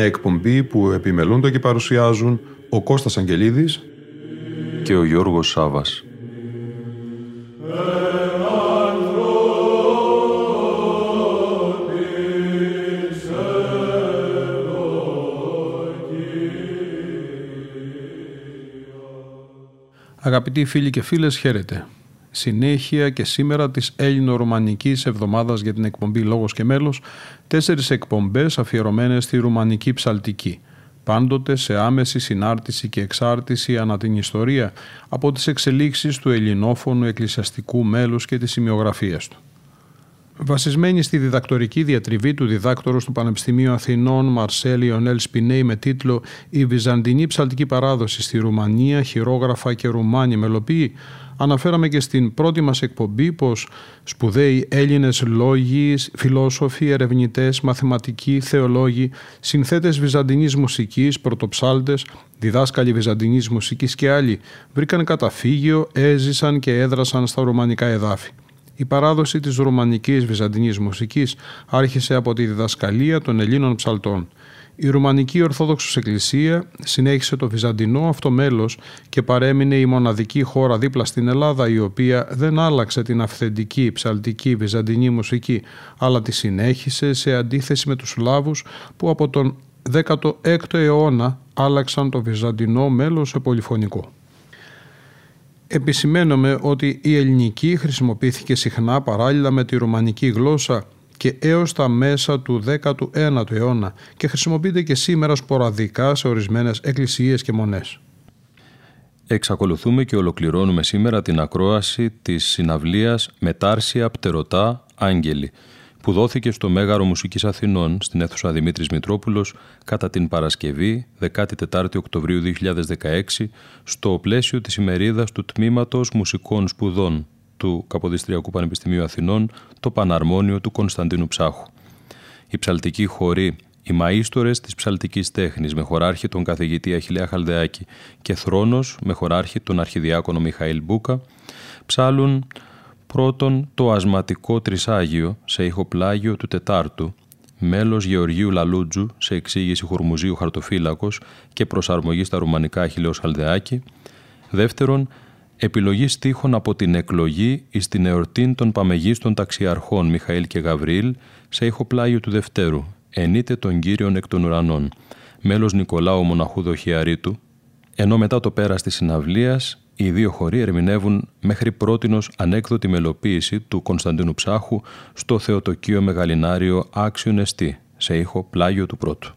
Μια εκπομπή που επιμελούνται και παρουσιάζουν ο Κώστας Αγγελίδης και ο Γιώργος Σάβας. Αγαπητοί φίλοι και φίλες, χαίρετε. Συνέχεια και σήμερα της Έλληνο-Ρουμανικής Εβδομάδας για την εκπομπή Λόγος και Μέλος, τέσσερις εκπομπές αφιερωμένες στη Ρουμανική Ψαλτική – πάντοτε σε άμεση συνάρτηση και εξάρτηση ανά την ιστορία από τις εξελίξεις του ελληνόφωνου εκκλησιαστικού μέλους και τις σημειογραφίες του. Βασισμένη στη διδακτορική διατριβή του διδάκτορος του Πανεπιστημίου Αθηνών Μαρσέλ Ιονέλ Σπινέη με τίτλο «Η Βυζαντινή ψαλτική παράδοση στη Ρουμανία, χειρόγραφα και Ρουμάνοι μελοποιοί», Αναφέραμε και στην πρώτη μας εκπομπή πως σπουδαίοι Έλληνες λόγοι, φιλόσοφοι, ερευνητές, μαθηματικοί, θεολόγοι, συνθέτες βυζαντινής μουσικής, πρωτοψάλτες, διδάσκαλοι βυζαντινής μουσικής και άλλοι βρήκαν καταφύγιο, έζησαν και έδρασαν στα ρουμανικά εδάφη. Η παράδοση της ρουμανικής βυζαντινής μουσικής άρχισε από τη διδασκαλία των Ελλήνων ψαλτών – η Ρουμανική Ορθόδοξος Εκκλησία συνέχισε το Βυζαντινό αυτό μέλος και παρέμεινε η μοναδική χώρα δίπλα στην Ελλάδα η οποία δεν άλλαξε την αυθεντική ψαλτική βυζαντινή μουσική αλλά τη συνέχισε σε αντίθεση με τους Σλάβους που από τον 16ο αιώνα άλλαξαν το Βυζαντινό μέλος σε πολυφωνικό. Επισημένομαι ότι η ελληνική χρησιμοποιήθηκε συχνά παράλληλα με τη ρουμανική γλώσσα και έως τα μέσα του 19ου αιώνα και χρησιμοποιείται και σήμερα σποραδικά σε ορισμένες εκκλησίες και μονές. Εξακολουθούμε και ολοκληρώνουμε σήμερα την ακρόαση της συναυλίας «Μετάρσια Πτερωτά Άγγελοι» που δόθηκε στο Μέγαρο Μουσικής Αθηνών στην αίθουσα Δημήτρης Μητρόπουλος κατά την Παρασκευή 14 Οκτωβρίου 2016 στο πλαίσιο της ημερίδας του Τμήματος Μουσικών Σπουδών του Καποδιστριακού Πανεπιστημίου Αθηνών, το Παναρμόνιο του Κωνσταντίνου Ψάχου. Οι ψαλτικοί χωροί, οι μαΐστορες της ψαλτικής τέχνης με χωράρχη τον καθηγητή Αχιλέα Χαλδεάκη και θρόνος με χωράρχη τον αρχιδιάκονο Μιχαήλ Μπούκα, ψάλουν πρώτον το ασματικό τρισάγιο σε ηχοπλάγιο του Τετάρτου, μέλος Γεωργίου Λαλούτζου σε εξήγηση Χουρμουζίου Χαρτοφύλακος και προσαρμογή στα ρουμανικά Αχιλέος Χαλδεάκη, δεύτερον επιλογή στίχων από την εκλογή εις την εορτήν των παμεγίστων ταξιαρχών Μιχαήλ και Γαβρίλ σε ηχοπλάγιο του Δευτέρου, ενείται των Κύριων εκ των ουρανών, μέλος Νικολάου Μοναχού Δοχιαρίτου, ενώ μετά το πέρας της συναυλίας οι δύο χωροί ερμηνεύουν μέχρι πρότινος ανέκδοτη μελοποίηση του Κωνσταντίνου Ψάχου στο Θεοτοκείο Μεγαλινάριο Άξιον Εστί, σε ήχο πλάγιο του πρώτου.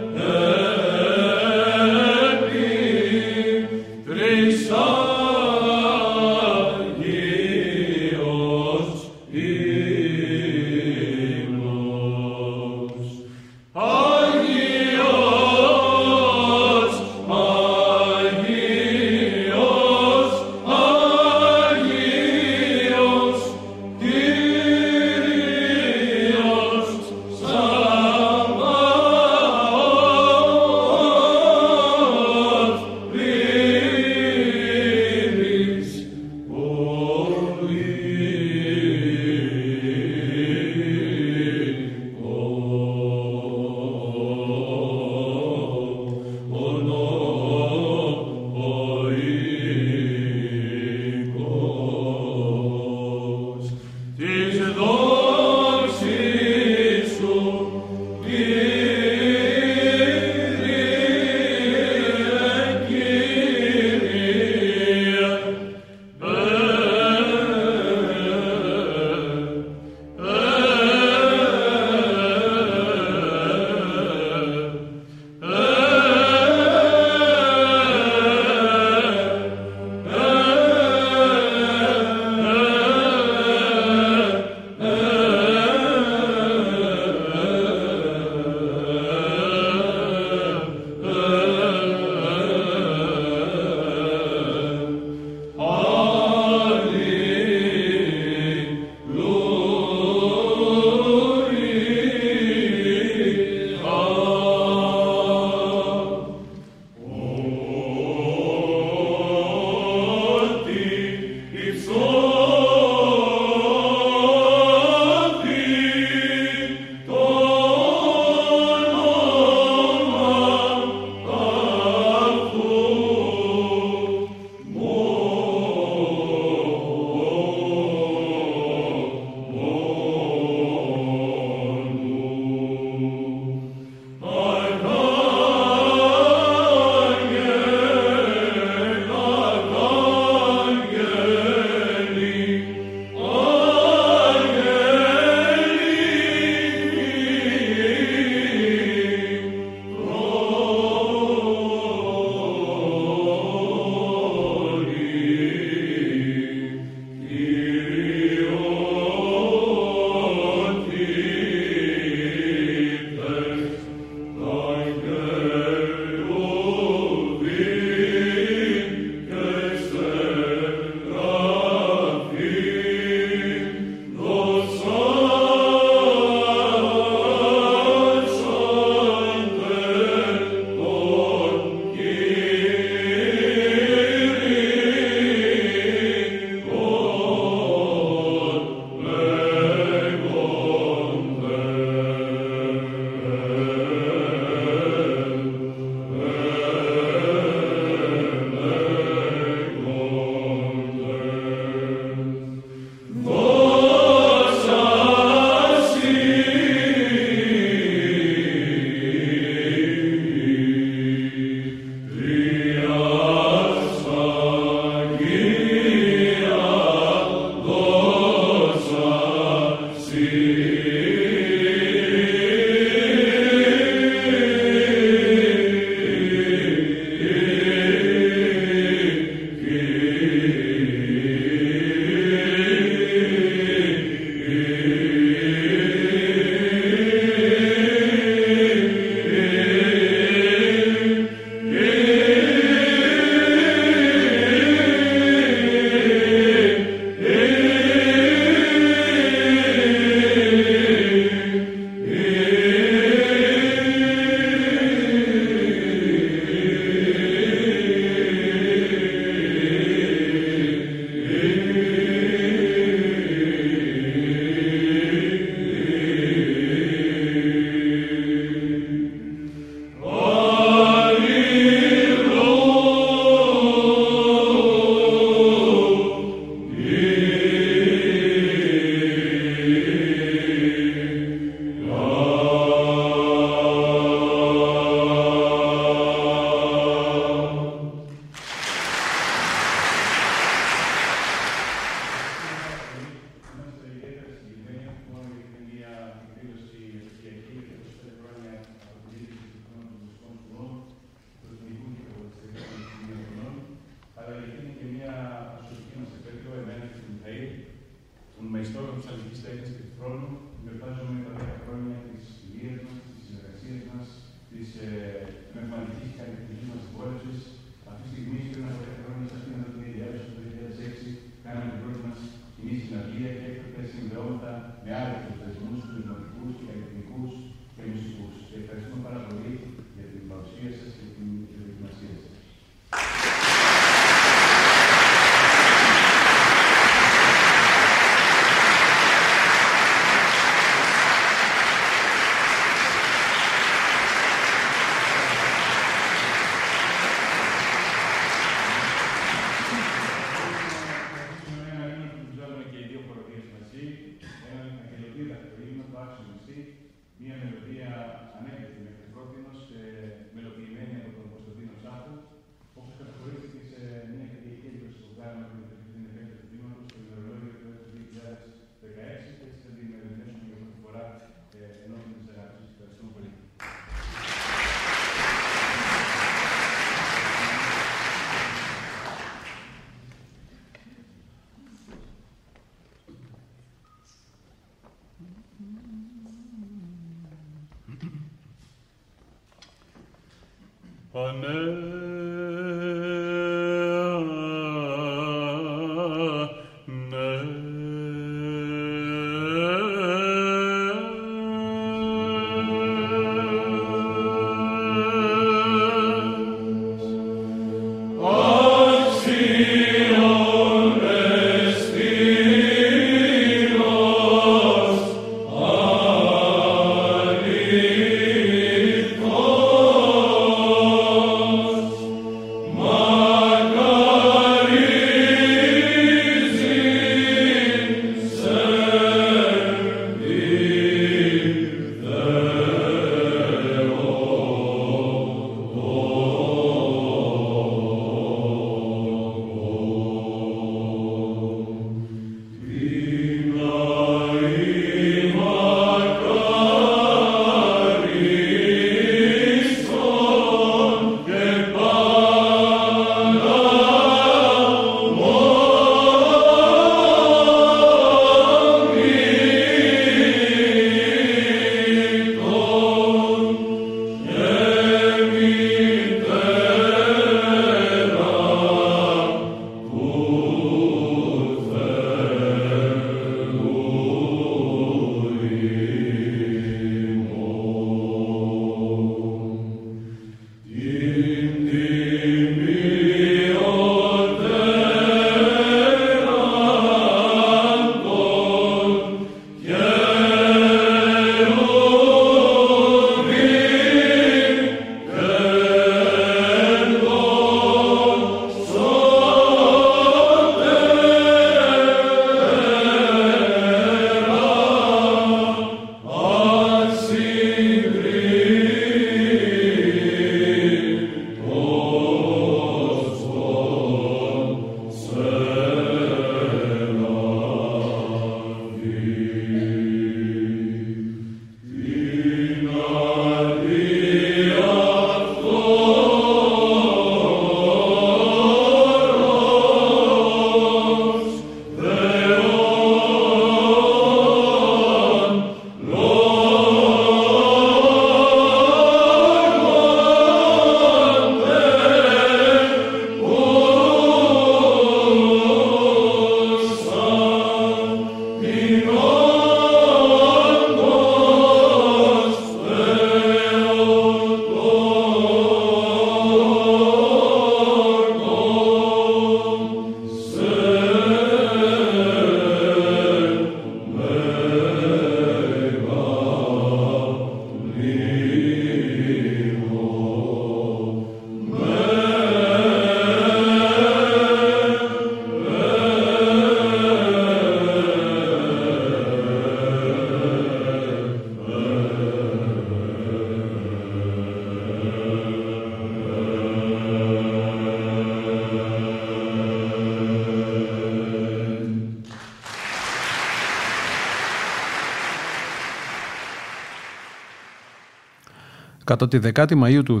Κατά τη 10η Μαΐου του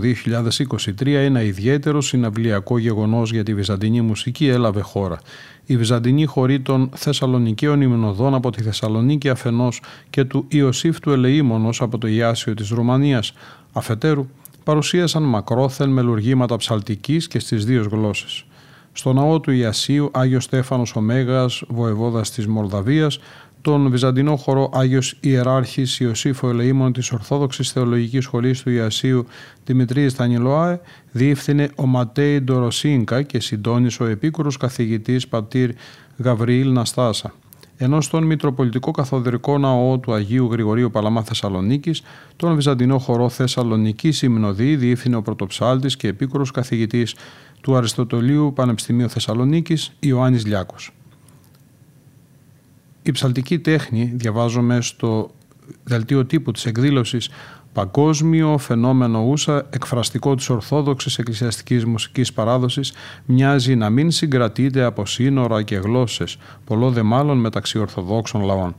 2023 ένα ιδιαίτερο συναυλιακό γεγονός για τη βυζαντινή μουσική έλαβε χώρα. Η βυζαντινή χωρή των Θεσσαλονικαίων Ιμνοδών από τη Θεσσαλονίκη αφενός και του Ιωσήφ του Ελεήμονος από το Ιάσιο της Ρουμανίας αφετέρου παρουσίασαν μακρόθεν μελουργήματα ψαλτικής και στις δύο γλώσσες. Στο ναό του Ιασίου Άγιος Στέφανος Ωμέγας, βοεβόδας της Μολδαβίας, τον Βυζαντινό χορό Άγιος Ιεράρχης Ιωσήφο Ελεήμων της Ορθόδοξης Θεολογικής Σχολής του Ιασίου Δημητρίου Στανιλοάε διεύθυνε ο Ματέι Ντοροσίνκα και συντόνισε ο επίκουρος καθηγητής πατήρ Γαβριήλ Ναστάσα. Ενώ στον Μητροπολιτικό Καθοδρικό Ναό του Αγίου Γρηγορίου Παλαμά Θεσσαλονίκης, τον Βυζαντινό χορό Θεσσαλονική Υμνοδή διεύθυνε ο πρωτοψάλτης και επίκουρος καθηγητής του Αριστοτελείου Πανεπιστημίου Θεσσαλονίκης Ιωάννης Λιάκος. Η ψαλτική τέχνη, διαβάζομαι στο δελτίο τύπου της εκδήλωσης «Παγκόσμιο φαινόμενο ούσα εκφραστικό της Ορθόδοξης Εκκλησιαστικής Μουσικής Παράδοσης μοιάζει να μην συγκρατείται από σύνορα και γλώσσες, πολλό δε μάλλον μεταξύ Ορθοδόξων λαών.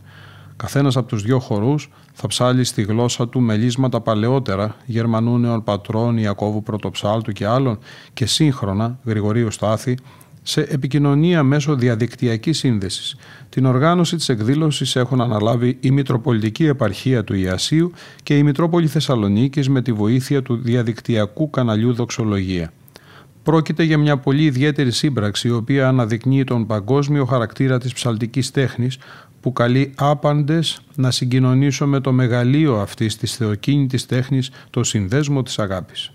Καθένας από τους δυο χορούς θα ψάλει στη γλώσσα του μελίσματα παλαιότερα, Γερμανού νέων πατρών, Ιακώβου Πρωτοψάλτου και άλλων, και σύγχρονα, Γρηγορίου Στάθη, σε επικοινωνία μέσω διαδικτυακής σύνδεσης. Την οργάνωση της εκδήλωσης έχουν αναλάβει η Μητροπολιτική Επαρχία του Ιασίου και η Μητρόπολη Θεσσαλονίκης με τη βοήθεια του διαδικτυακού καναλιού Δοξολογία. Πρόκειται για μια πολύ ιδιαίτερη σύμπραξη η οποία αναδεικνύει τον παγκόσμιο χαρακτήρα της ψαλτικής τέχνης που καλεί άπαντες να συγκοινωνήσω με το μεγαλείο αυτής της θεοκίνητης τέχνης το συνδέσμο της αγάπης.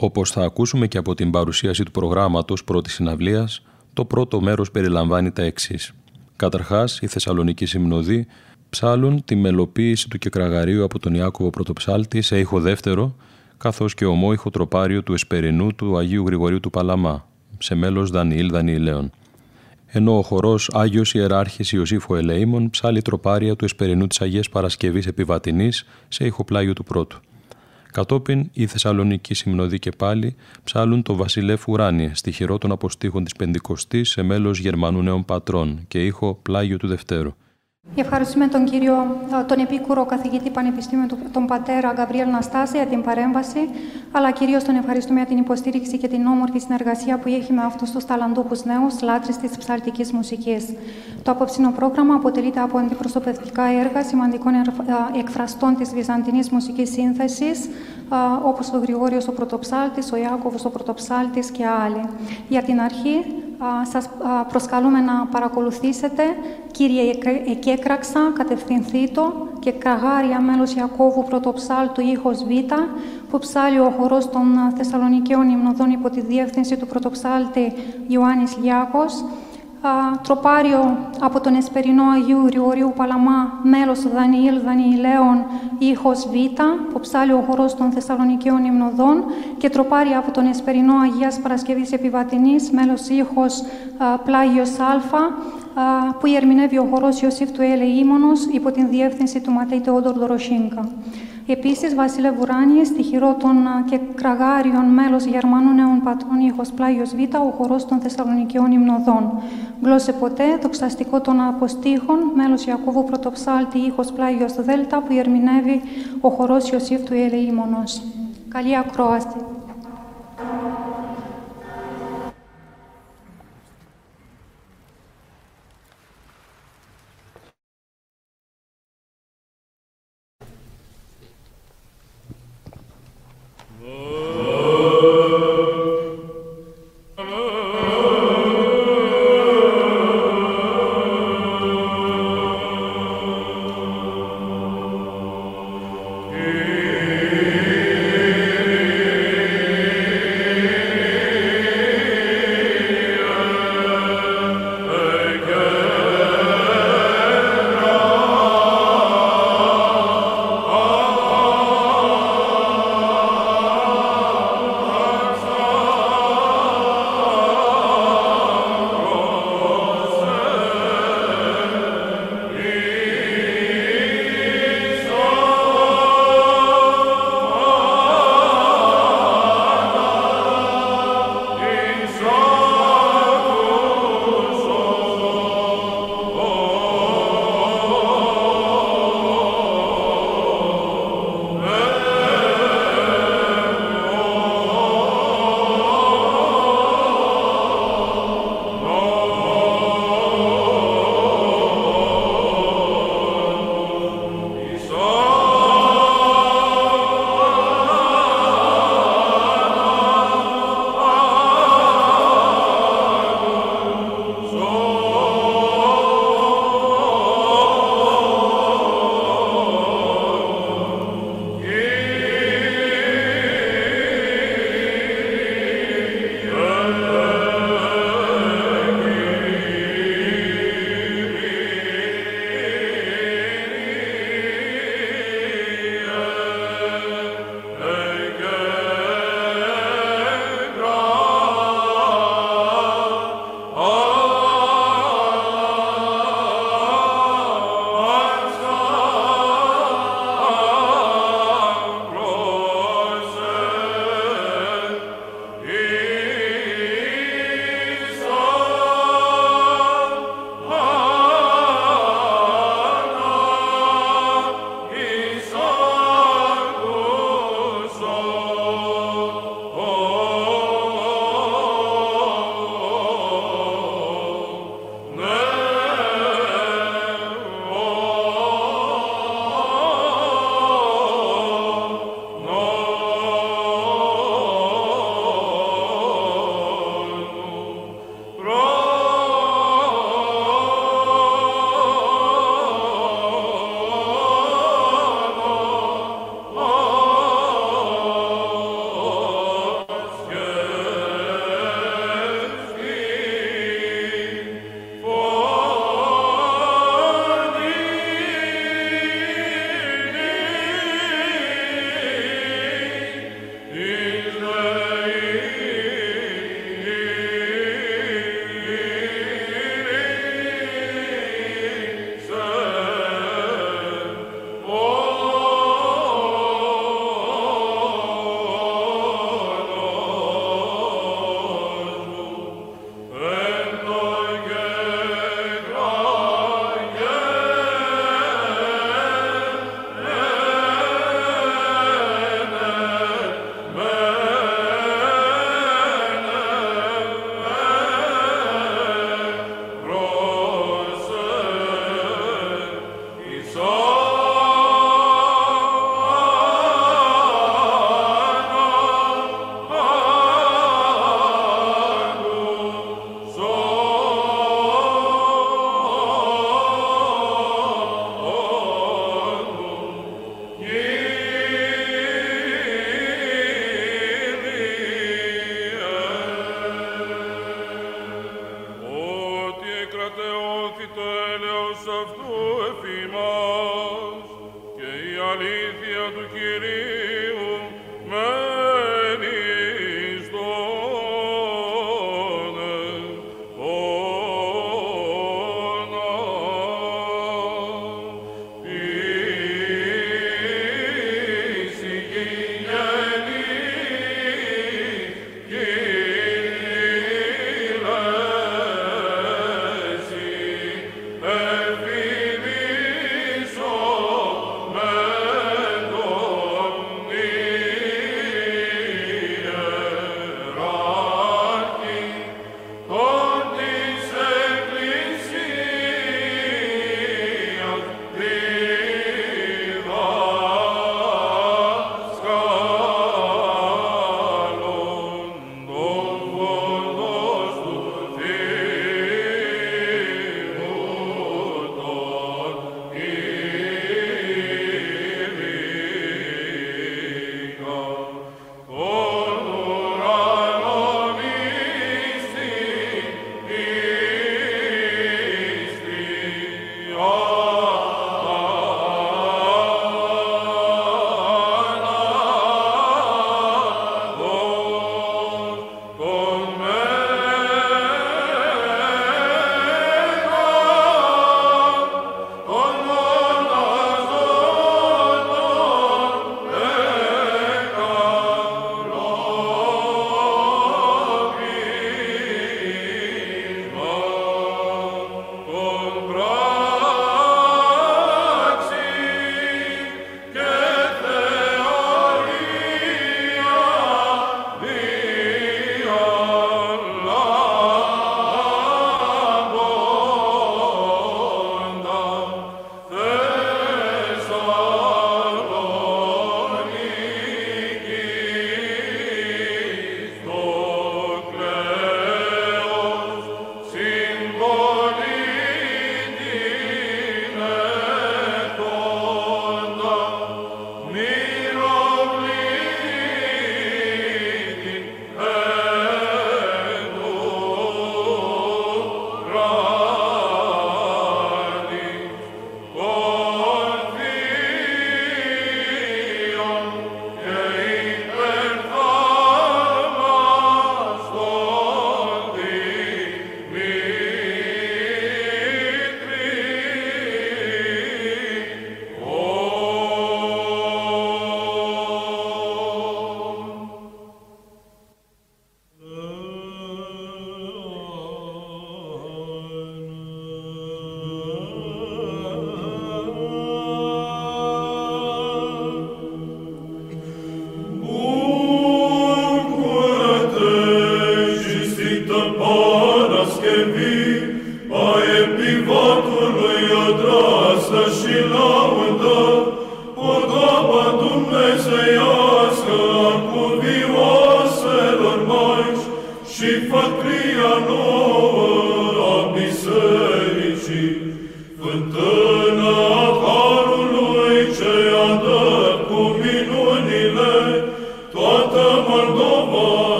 Όπως θα ακούσουμε και από την παρουσίαση του προγράμματος πρώτης συναυλίας, το πρώτο μέρος περιλαμβάνει τα εξής. Καταρχάς, οι Θεσσαλονικοί Συμνοδοί ψάλουν τη μελοποίηση του κεκραγαρίου από τον Ιάκωβο Πρωτοψάλτη σε ήχο δεύτερο, καθώς και ομόηχο τροπάριο του Εσπερινού του Αγίου Γρηγορίου του Παλαμά, σε μέλος Δανιήλ Δανιηλαίων. Ενώ ο χορός Άγιος Ιεράρχης Ιωσήφου Ελεήμων ψάλει τροπάρια του Εσπερινού της Αγίας Παρασκευής Επιβατινής σε ηχοπλάγιο του πρώτου. Κατόπιν οι Θεσσαλονικοί Συμνοδοί και πάλι ψάλουν το Βασιλεύ Ουράνιε, στοιχειρό των αποστήχων της Πεντηκοστής σε μέλος Γερμανού Νέων Πατρών και ήχο πλάγιο του Δευτέρου. Ευχαριστούμε τον κύριο, τον επίκουρο καθηγητή Πανεπιστήμιου, τον πατέρα Γκαμπριέλ Ναστάση για την παρέμβαση, αλλά κυρίως τον ευχαριστούμε για την υποστήριξη και την όμορφη συνεργασία που έχει με αυτούς τους ταλαντούχους νέους λάτρε της ψαλτικής μουσικής. Το απόψινο πρόγραμμα αποτελείται από αντιπροσωπευτικά έργα σημαντικών εκφραστών της βυζαντινής μουσικής σύνθεσης, όπως ο Γρηγόριος ο Πρωτοψάλτης, ο Ιάκωβος ο Πρωτοψάλτης και άλλοι. Για την αρχή, σας προσκαλούμε να παρακολουθήσετε. «Κύριε εκέκραξα, κατευθυνθήτω» και «Κραγάρια μέλος Ιακώβου πρωτοψάλτου ήχος Β» που ψάλει ο χορός των Θεσσαλονικαίων Υμνοδών υπό τη διεύθυνση του πρωτοψάλτη Ιωάννης Λιάκος τροπάριο από τον Εσπερινό Αγίου Γρηγορίου Παλαμά, μέλος Δανιήλ Δανιηλαίων, ήχος Β, που ψάλει ο χορός των Θεσσαλονικαίων Υμνοδών και τροπάριο από τον Εσπερινό Αγίας Παρασκευής Επιβατινής, μέλος ήχος Πλάγιος Α, που ερμηνεύει ο χορός Ιωσήφ του Έλε Ήμωνος υπό την διεύθυνση του Ματέι Τεόντορ Δωροσίνκα. Επίσης, Βασίλε Βουράνη, στοιχειρό των και κραγάριων μέλος Γερμανού Νέων Πατρών ήχος Πλάγιος Β, ο χορός των Θεσσαλονικαίων Υμνοδών. Γλώσσε ποτέ, το ξαστικό των αποστήχων, μέλος Ιακώβου Πρωτοψάλτη ήχος Πλάγιος Δ, που ερμηνεύει ο χορός Ιωσήφ του Ελεήμονος. Καλή ακρόαση.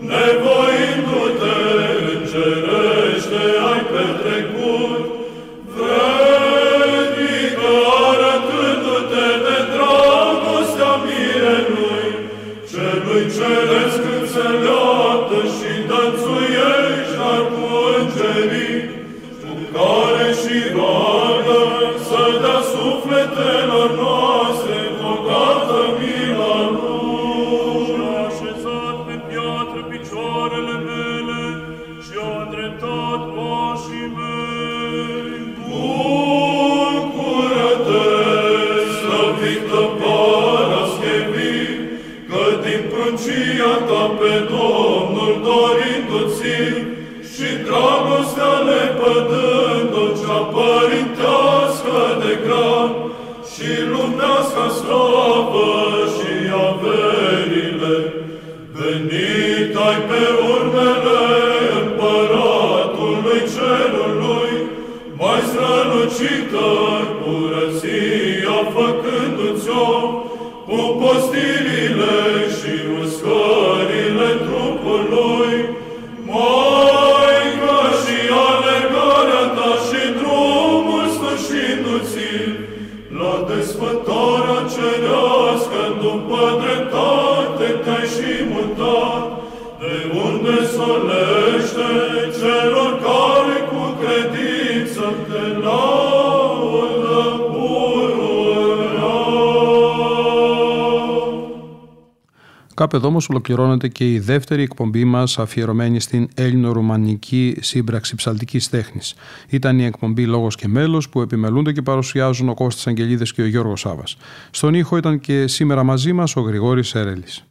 ne voi εδώ όμω ολοκληρώνεται και η δεύτερη εκπομπή μας αφιερωμένη στην Έλληνο-Ρουμανική σύμπραξη ψαλτικής τέχνης. Ήταν η εκπομπή Λόγος και Μέλος που επιμελούνται και παρουσιάζουν ο Κώστας Αγγελίδε και ο Γιώργος Σάβας. Στον ήχο ήταν και σήμερα μαζί μας ο Γρηγόρης Έρελης.